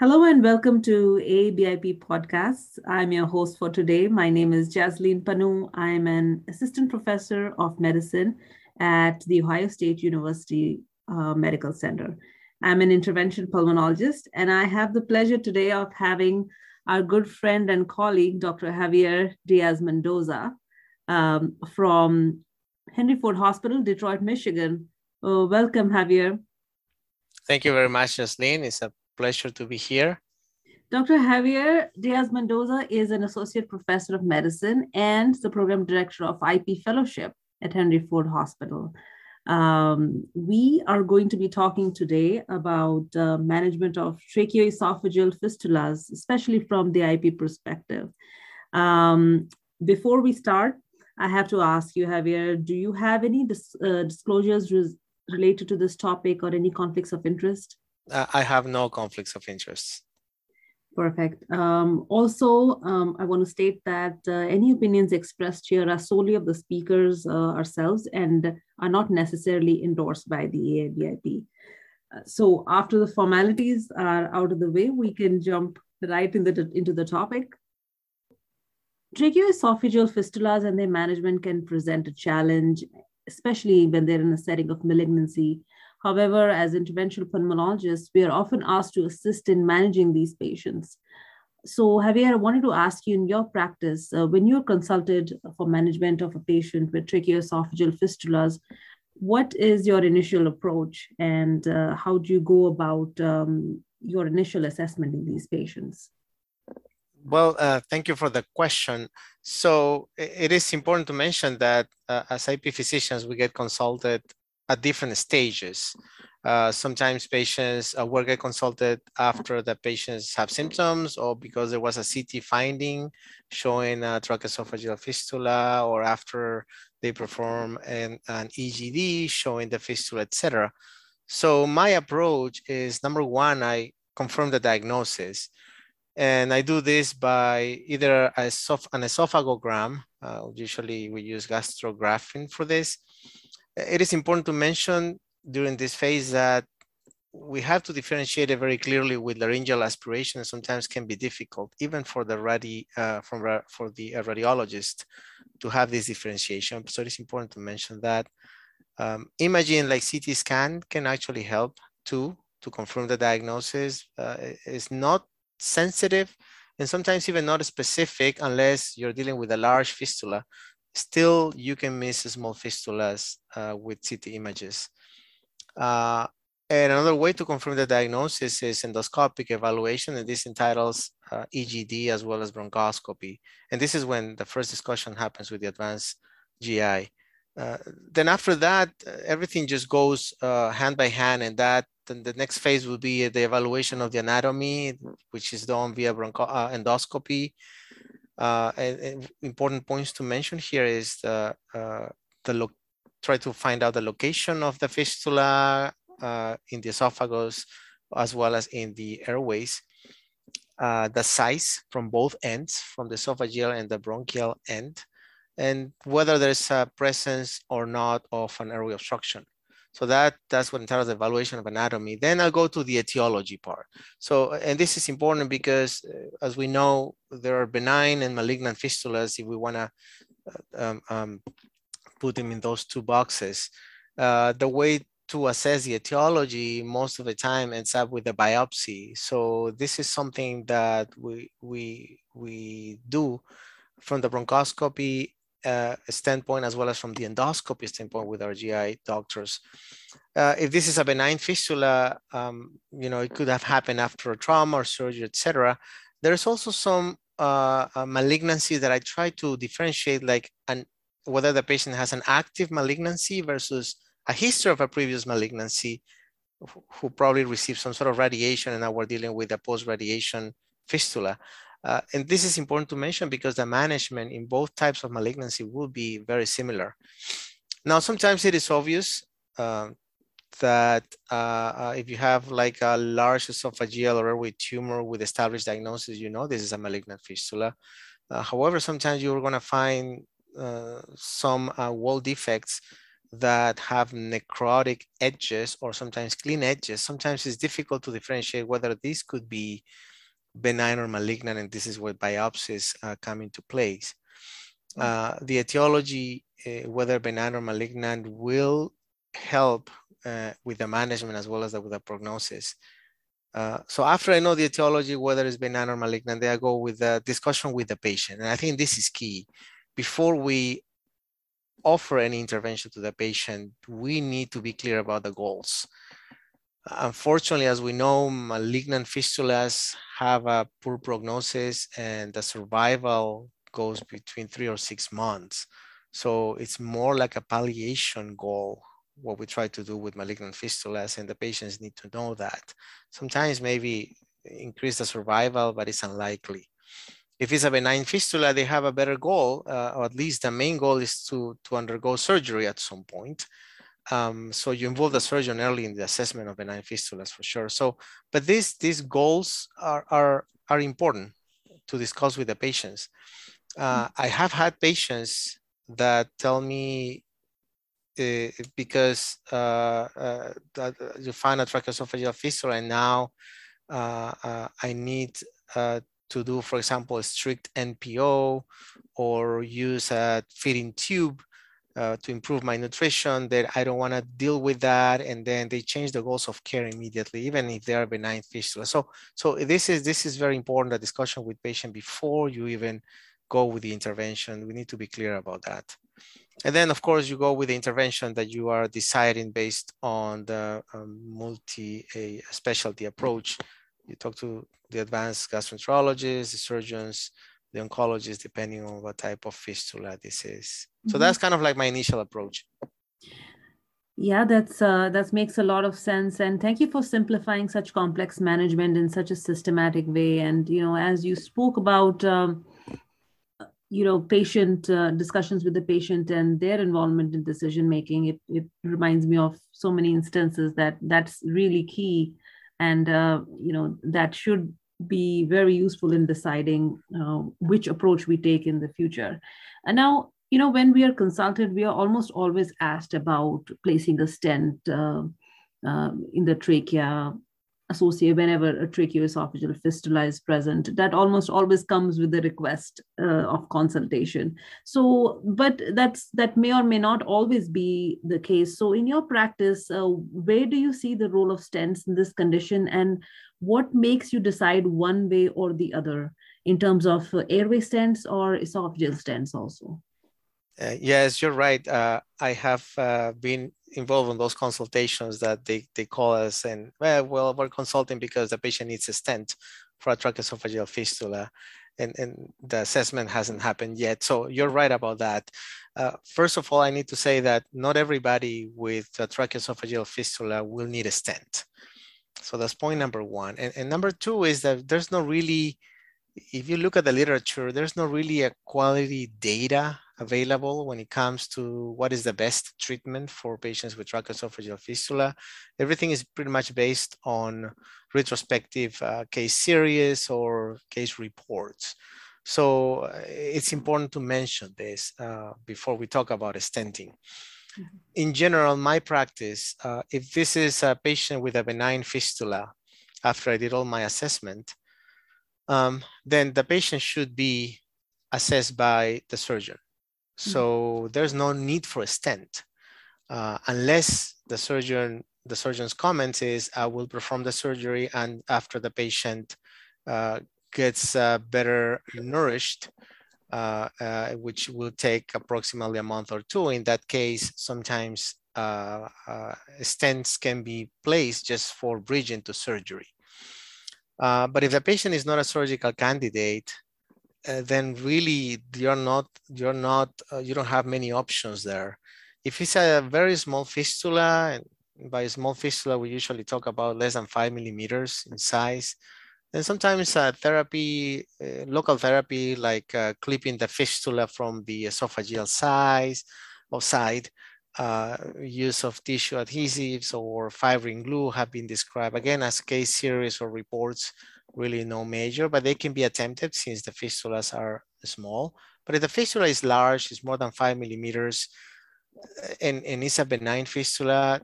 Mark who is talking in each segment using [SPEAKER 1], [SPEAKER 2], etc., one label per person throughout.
[SPEAKER 1] Hello and welcome to AABIP Podcasts. I'm your host for today. My name is Jasleen Pannu. I'm an assistant professor of medicine at the Ohio State University uh, Medical Center. I'm an intervention pulmonologist, and I have the pleasure today of having our good friend and colleague, Dr. Javier Diaz Mendoza um, from Henry Ford Hospital, Detroit, Michigan. Uh, welcome, Javier.
[SPEAKER 2] Thank you very much, Jasleen. It's a pleasure to be here.
[SPEAKER 1] Dr. Javier Diaz Mendoza is an associate professor of medicine and the program director of IP fellowship at Henry Ford Hospital. Um, we are going to be talking today about uh, management of tracheoesophageal fistulas, especially from the IP perspective. Um, before we start, I have to ask you, Javier, do you have any dis- uh, disclosures re- related to this topic or any conflicts of interest?
[SPEAKER 2] Uh, I have no conflicts of interest.
[SPEAKER 1] Perfect. Um, also, um, I want to state that uh, any opinions expressed here are solely of the speakers uh, ourselves and are not necessarily endorsed by the AABIP. Uh, so, after the formalities are out of the way, we can jump right in the, into the topic. Tracheoesophageal fistulas and their management can present a challenge, especially when they're in a setting of malignancy However, as interventional pulmonologists, we are often asked to assist in managing these patients. So, Javier, I wanted to ask you in your practice, uh, when you're consulted for management of a patient with tracheoesophageal fistulas, what is your initial approach and uh, how do you go about um, your initial assessment in these patients?
[SPEAKER 2] Well, uh, thank you for the question. So it is important to mention that uh, as IP physicians, we get consulted at different stages. Uh, sometimes patients uh, will get consulted after the patients have symptoms or because there was a CT finding showing a tracheoesophageal fistula or after they perform an, an EGD showing the fistula, etc. So my approach is number one, I confirm the diagnosis. And I do this by either an esophagogram, uh, usually we use Gastrografin for this, it is important to mention during this phase that we have to differentiate it very clearly with laryngeal aspiration sometimes can be difficult even for the radi, uh, from, for the uh, radiologist to have this differentiation. So it's important to mention that um, imaging like CT scan can actually help too to confirm the diagnosis. Uh, it's not sensitive and sometimes even not specific unless you're dealing with a large fistula still you can miss small fistulas uh, with CT images. Uh, and another way to confirm the diagnosis is endoscopic evaluation, and this entitles uh, EGD as well as bronchoscopy. And this is when the first discussion happens with the advanced GI. Uh, then after that, everything just goes uh, hand by hand, and that then the next phase will be the evaluation of the anatomy, which is done via broncho uh, endoscopy, uh, and, and, important points to mention here is the, uh, the try to find out the location of the fistula uh, in the esophagus as well as in the airways. Uh, the size from both ends, from the esophageal and the bronchial end, and whether there's a presence or not of an airway obstruction. So that, that's what entails the evaluation of anatomy. Then I'll go to the etiology part. So, and this is important because uh, as we know, there are benign and malignant fistulas if we wanna uh, um, um, put them in those two boxes. Uh, the way to assess the etiology most of the time ends up with a biopsy. So this is something that we, we, we do from the bronchoscopy uh, standpoint as well as from the endoscopy standpoint with our GI doctors. Uh, if this is a benign fistula, um, you know, it could have happened after a trauma or surgery, etc. There's also some uh, malignancy that I try to differentiate, like an, whether the patient has an active malignancy versus a history of a previous malignancy who probably received some sort of radiation and now we're dealing with a post-radiation fistula. Uh, and this is important to mention because the management in both types of malignancy will be very similar. Now, sometimes it is obvious uh, that uh, uh, if you have like a large esophageal or airway tumor with established diagnosis, you know this is a malignant fistula. Uh, however, sometimes you're going to find uh, some wall defects that have necrotic edges or sometimes clean edges, sometimes it's difficult to differentiate whether this could be benign or malignant, and this is where biopsies uh, come into place. Uh, the etiology, uh, whether benign or malignant, will help uh, with the management as well as the, with the prognosis. Uh, so after I know the etiology, whether it's benign or malignant, then I go with the discussion with the patient. And I think this is key. Before we offer any intervention to the patient, we need to be clear about the goals. Unfortunately, as we know, malignant fistulas have a poor prognosis and the survival goes between three or six months. So it's more like a palliation goal, what we try to do with malignant fistulas and the patients need to know that. Sometimes maybe increase the survival, but it's unlikely if it's a benign fistula, they have a better goal, uh, or at least the main goal is to, to undergo surgery at some point. Um, so you involve the surgeon early in the assessment of benign fistulas for sure. So, but these, these goals are, are, are important to discuss with the patients. Uh, I have had patients that tell me uh, because uh, uh, that you find a tracheoesophageal fistula and now uh, uh, I need to do, for example, a strict NPO or use a feeding tube uh, to improve my nutrition, that I don't want to deal with that. And then they change the goals of care immediately, even if they are benign fistula. So, so this is this is very important, a discussion with patient before you even go with the intervention. We need to be clear about that. And then, of course, you go with the intervention that you are deciding based on the um, multi-specialty approach you talk to the advanced gastroenterologists, the surgeons, the oncologist depending on what type of fistula this is. Mm-hmm. So that's kind of like my initial approach.
[SPEAKER 1] Yeah, that's uh, that makes a lot of sense, and thank you for simplifying such complex management in such a systematic way. And you know, as you spoke about, um, you know, patient uh, discussions with the patient and their involvement in decision making, it it reminds me of so many instances that that's really key and uh, you know that should be very useful in deciding uh, which approach we take in the future. And now you know when we are consulted we are almost always asked about placing a stent uh, uh in the trachea associate whenever a tracheoesophageal fistula is present that almost always comes with the request uh, of consultation. So but that's that may or may not always be the case. So in your practice uh, where do you see the role of stents in this condition and what makes you decide one way or the other in terms of uh, airway stents or esophageal stents also?
[SPEAKER 2] Uh, yes, you're right. Uh, I have uh, been involved in those consultations that they, they call us and well, well, we're consulting because the patient needs a stent for a tracheoesophageal fistula and, and the assessment hasn't happened yet. So you're right about that. Uh, first of all, I need to say that not everybody with a tracheoesophageal fistula will need a stent. So that's point number one. And, and number two is that there's no really, if you look at the literature, there's no really a quality data available when it comes to what is the best treatment for patients with tracheoesophageal fistula. Everything is pretty much based on retrospective uh, case series or case reports. So uh, it's important to mention this uh, before we talk about stenting. Mm-hmm. In general, my practice, uh, if this is a patient with a benign fistula, after I did all my assessment, um, then the patient should be assessed by the surgeon. Mm-hmm. So there's no need for a stent uh, unless the surgeon, the surgeon's comment is, I will perform the surgery and after the patient uh, gets uh, better nourished, uh, uh, which will take approximately a month or two. In that case, sometimes uh, stents can be placed just for bridging to surgery. but if the patient is not a surgical candidate, uh, then really you're not you're not uh, you don't have many options there. If it's a very small fistula, and by small fistula we usually talk about less than five millimeters in size, then sometimes uh, therapy, uh, local therapy like uh, clipping the fistula from the esophageal size or side, uh, use of tissue adhesives or fibrin glue have been described again as case series or reports really no major, but they can be attempted since the fistulas are small. But if the fistula is large, it's more than five millimeters, and, and it's a benign fistula,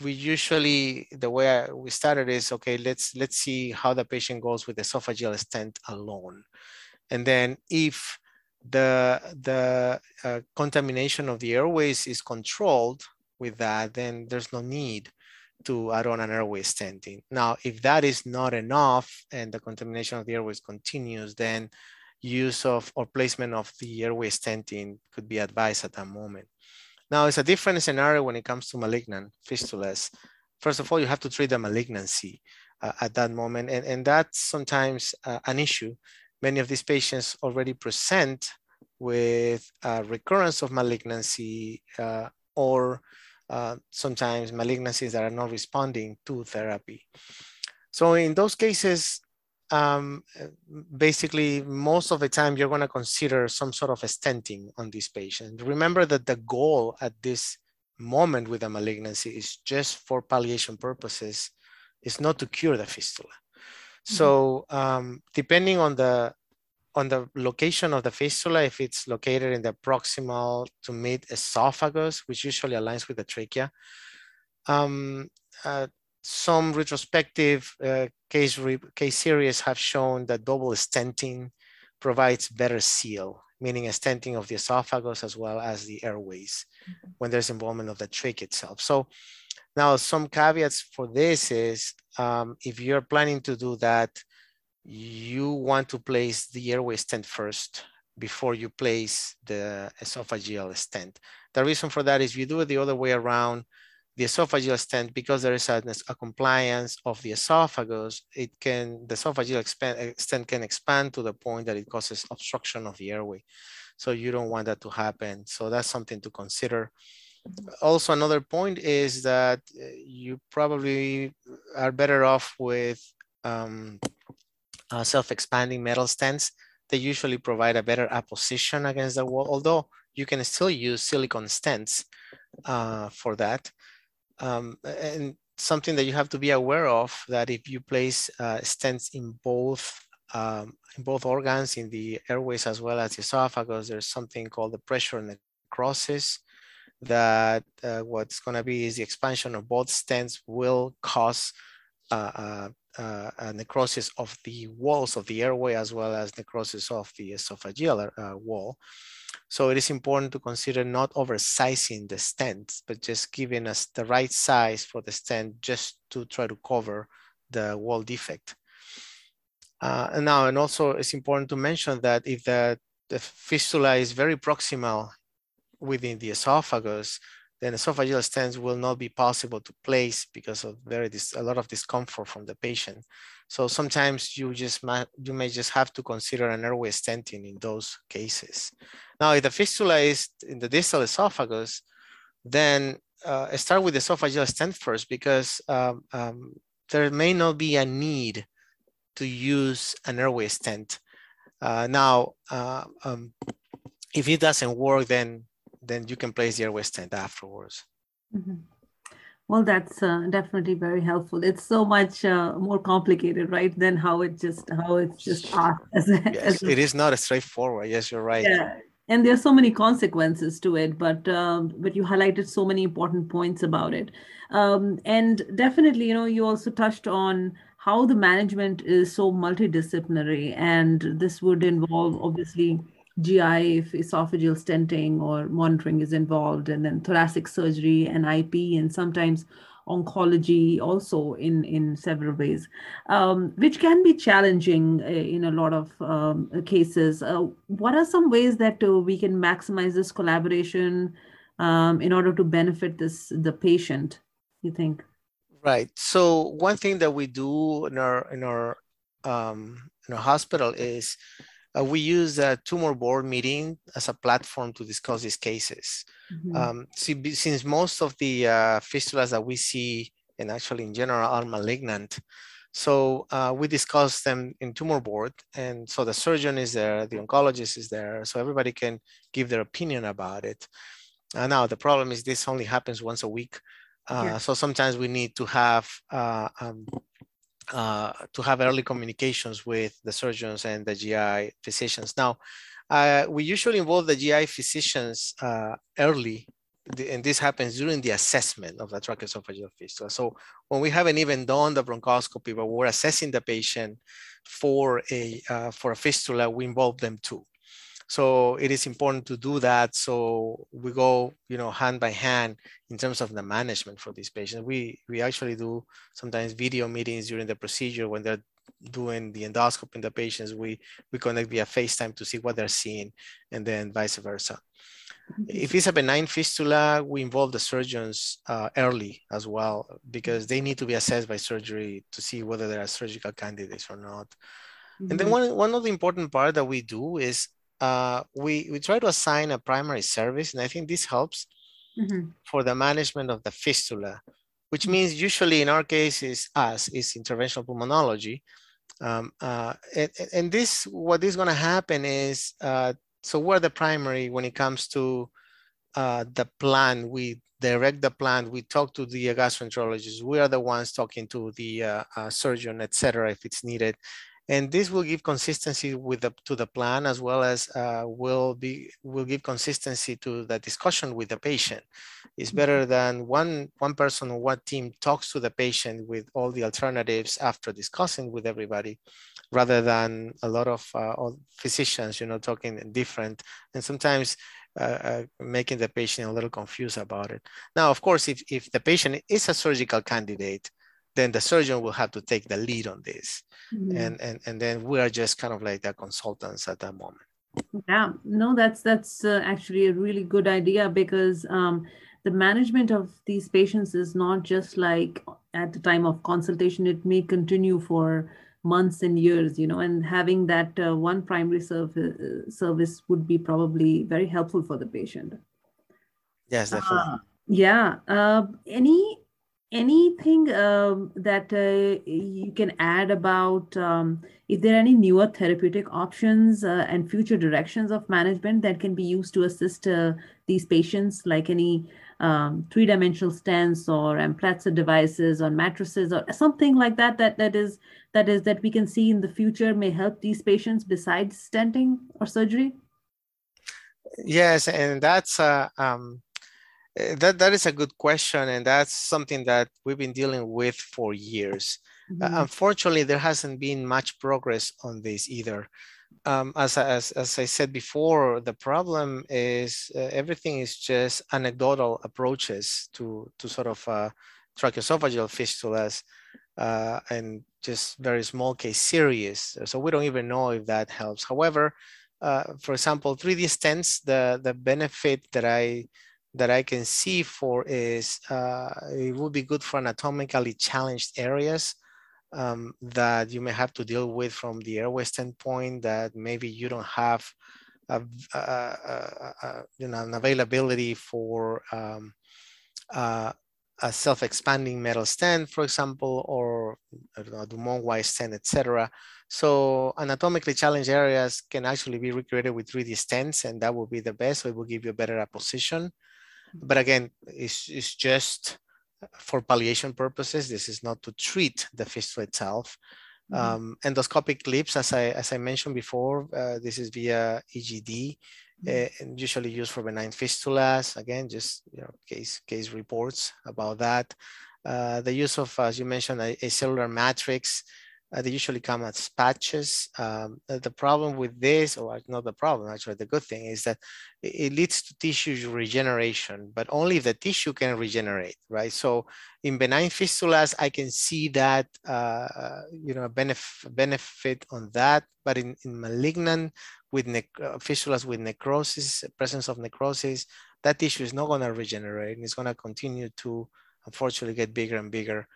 [SPEAKER 2] we usually the way we started is okay. Let's let's see how the patient goes with esophageal stent alone, and then if the the uh, contamination of the airways is controlled with that, then there's no need to add on an airway stenting. Now, if that is not enough and the contamination of the airways continues, then use of or placement of the airway stenting could be advised at that moment. Now, it's a different scenario when it comes to malignant fistulas. First of all, you have to treat the malignancy uh, at that moment, and, and that's sometimes uh, an issue. Many of these patients already present with a recurrence of malignancy uh, or uh, sometimes malignancies that are not responding to therapy. So in those cases, um, basically most of the time you're going to consider some sort of a stenting on this patient. Remember that the goal at this moment with a malignancy is just for palliation purposes. It's not to cure the fistula. Mm-hmm. So um, depending on the on the location of the fistula, if it's located in the proximal to mid esophagus, which usually aligns with the trachea, um, uh, some retrospective uh, case, case series have shown that double stenting provides better seal, meaning a stenting of the esophagus as well as the airways mm-hmm. when there's involvement of the trach itself. So now some caveats for this is um, if you're planning to do that, you want to place the airway stent first before you place the esophageal stent. The reason for that is you do it the other way around, the esophageal stent, because there is a, a compliance of the esophagus, it can, the esophageal expand, uh, stent can expand to the point that it causes obstruction of the airway. So you don't want that to happen. So that's something to consider. Also, another point is that uh, you probably are better off with um, uh, self-expanding metal stents. They usually provide a better apposition against the wall, although you can still use silicone stents uh, for that. Um, and something that you have to be aware of that if you place uh, stents in both um, in both organs, in the airways as well as the esophagus, there's something called the pressure necrosis that uh, what's going to be is the expansion of both stents will cause uh, uh uh, necrosis of the walls of the airway as well as necrosis of the esophageal uh, wall. So it is important to consider not oversizing the stent, but just giving us the right size for the stent just to try to cover the wall defect. Uh, and now, and also it's important to mention that if the, the fistula is very proximal within the esophagus, then esophageal stents will not be possible to place because of very a lot of discomfort from the patient. So sometimes you just might, you may just have to consider an airway stenting in those cases. Now, if the fistula is in the distal esophagus, then uh, start with the esophageal stent first because um, um, there may not be a need to use an airway stent. Uh, now, uh, um, if it doesn't work, then then you can place the airway stent afterwards. Mm-hmm.
[SPEAKER 1] Well, that's uh, definitely very helpful. It's so much uh, more complicated, right, than how it just how it's just asked. As
[SPEAKER 2] yes, as it is not a straightforward. Yes, you're right.
[SPEAKER 1] Yeah, and there's so many consequences to it, but um, but you highlighted so many important points about it, um, and definitely, you know, you also touched on how the management is so multidisciplinary, and this would involve obviously GI if esophageal stenting or monitoring is involved, and then thoracic surgery and IP, and sometimes oncology also in in several ways, um, which can be challenging uh, in a lot of um, cases. Uh, what are some ways that uh, we can maximize this collaboration um, in order to benefit this the patient? You think?
[SPEAKER 2] Right. So one thing that we do in our in our um, in our hospital is uh, we use a tumor board meeting as a platform to discuss these cases. Mm-hmm. Um, see, since most of the uh, fistulas that we see, and actually in general, are malignant, so uh, we discuss them in tumor board, and so the surgeon is there, the oncologist is there, so everybody can give their opinion about it. Uh, now the problem is this only happens once a week, uh, yeah. so sometimes we need to have uh, um, uh, to have early communications with the surgeons and the GI physicians. Now, uh, we usually involve the GI physicians uh, early and this happens during the assessment of the tracheoesophageal fistula. So when we haven't even done the bronchoscopy, but we're assessing the patient for a uh, for a fistula, we involve them too. So it is important to do that. So we go, you know, hand by hand in terms of the management for these patients. We we actually do sometimes video meetings during the procedure when they're doing the endoscopy in the patients. We we connect via FaceTime to see what they're seeing, and then vice versa. If it's a benign fistula, we involve the surgeons uh, early as well because they need to be assessed by surgery to see whether they are surgical candidates or not. Mm-hmm. And then mm-hmm. one, one of the important part that we do is uh, we, we try to assign a primary service, and I think this helps mm-hmm. for the management of the fistula, which mm-hmm. means usually in our case is us, is interventional pulmonology. Um, uh, and, and, this, what is going to happen is, uh, so we're the primary when it comes to uh, the plan. We direct the plan. We talk to the gastroenterologist. We are the ones talking to the uh, uh, surgeon, etc., if it's needed and this will give consistency with the to the plan as well as uh, will be will give consistency to the discussion with the patient. It's better mm-hmm. than one one person or one team talks to the patient with all the alternatives after discussing with everybody, rather than a lot of uh, physicians, you know, talking different and sometimes uh, uh, making the patient a little confused about it. Now, of course, if, if the patient is a surgical candidate, then the surgeon will have to take the lead on this. Mm-hmm. And, and, and then we are just kind of like the consultants at that moment.
[SPEAKER 1] Yeah, no, that's that's uh, actually a really good idea because um, the management of these patients is not just like at the time of consultation; it may continue for months and years, you know. And having that uh, one primary service uh, service would be probably very helpful for the patient.
[SPEAKER 2] Yes, definitely.
[SPEAKER 1] Uh, yeah. Uh, any anything um, that uh, you can add about um, if there are any newer therapeutic options uh, and future directions of management that can be used to assist uh, these patients? Like any um, three-dimensional stents or Amplatzer devices or mattresses or something like that that that is that is that we can see in the future may help these patients besides stenting or surgery?
[SPEAKER 2] Yes and that's uh, um, that that is a good question, and that's something that we've been dealing with for years. Mm-hmm. Uh, unfortunately, there hasn't been much progress on this either. Um, as, as, as I said before, the problem is uh, everything is just anecdotal approaches to, to sort of uh, tracheoesophageal fistulas uh, and just very small case series. So we don't even know if that helps. However, uh, for example, 3D stents, the, the benefit that I that I can see for is uh, it would be good for anatomically challenged areas um, that you may have to deal with from the airway standpoint that maybe you don't have a, a, a, you know, an availability for um, uh, a self-expanding metal stent, for example, or don't know, Dumon-Y stent, etc. So anatomically challenged areas can actually be recreated with 3D stents, and that will be the best. So it will give you a better position. But again, it's, it's just for palliation purposes. This is not to treat the fistula itself. Mm -hmm. um, endoscopic clips, as I as I mentioned before, uh, this is via EGD, mm -hmm. uh, and usually used for benign fistulas. Again, just you know, case case reports about that. Uh, the use of, as you mentioned, a, acellular matrix uh, they usually come as patches. Um, the problem with this, or not the problem, actually, the good thing is that it leads to tissue regeneration, but only if the tissue can regenerate, right? So in benign fistulas, I can see that, uh, you know, benef benefit on that, but in, in malignant with uh, fistulas with necrosis, presence of necrosis, that tissue is not going to regenerate and it's going to continue to, unfortunately, get bigger and bigger.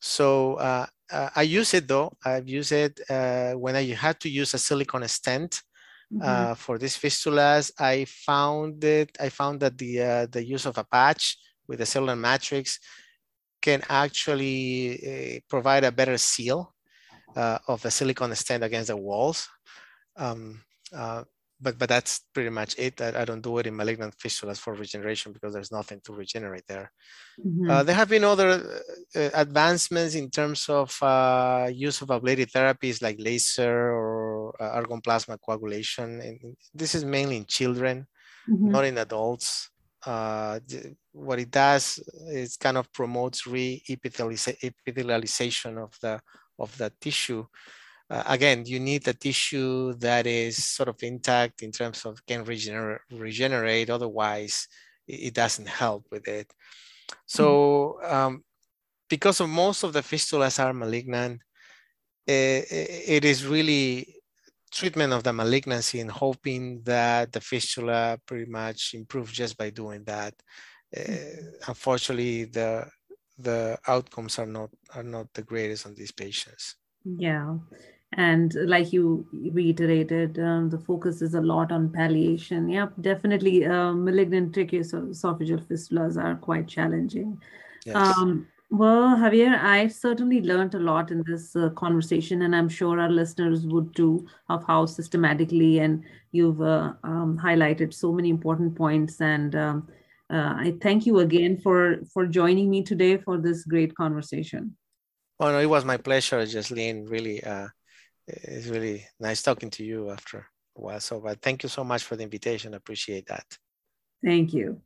[SPEAKER 2] So uh, uh, I use it though. I've used it uh, when I had to use a silicone stent mm -hmm. for these fistulas. I found it. I found that the uh, the use of a patch with acellular matrix can actually uh, provide a better seal of the silicone stent against the walls. Um, but but that's pretty much it. I, I, don't do it in malignant fistulas for regeneration because there's nothing to regenerate there. Mm-hmm. Uh, there have been other uh, advancements in terms of uh, use of ablative therapies like laser or uh, argon plasma coagulation. And this is mainly in children, mm-hmm. not in adults. Uh, what it does is kind of promotes re-epithelialization of the of the tissue. Uh, again, you need a tissue that is sort of intact in terms of can regenerate, regenerate. Otherwise, it, it doesn't help with it. So, um, because of most of the fistulas are malignant, it, it is really treatment of the malignancy and hoping that the fistula pretty much improves just by doing that. Uh, unfortunately, the the outcomes are not are not the greatest on these patients.
[SPEAKER 1] Yeah, and like you reiterated, um, the focus is a lot on palliation. Yep, definitely, uh, malignant tracheoesophageal fistulas are quite challenging. Yes. Um, well, Javier, I certainly learned a lot in this uh, conversation, and I'm sure our listeners would too, of how systematically and you've uh, um, highlighted so many important points. And um, uh, I thank you again for for joining me today for this great conversation.
[SPEAKER 2] Oh no, it was my pleasure, Jasleen. Really, uh, it's really nice talking to you after a while. So, but thank you so much for the invitation. I appreciate that.
[SPEAKER 1] Thank you.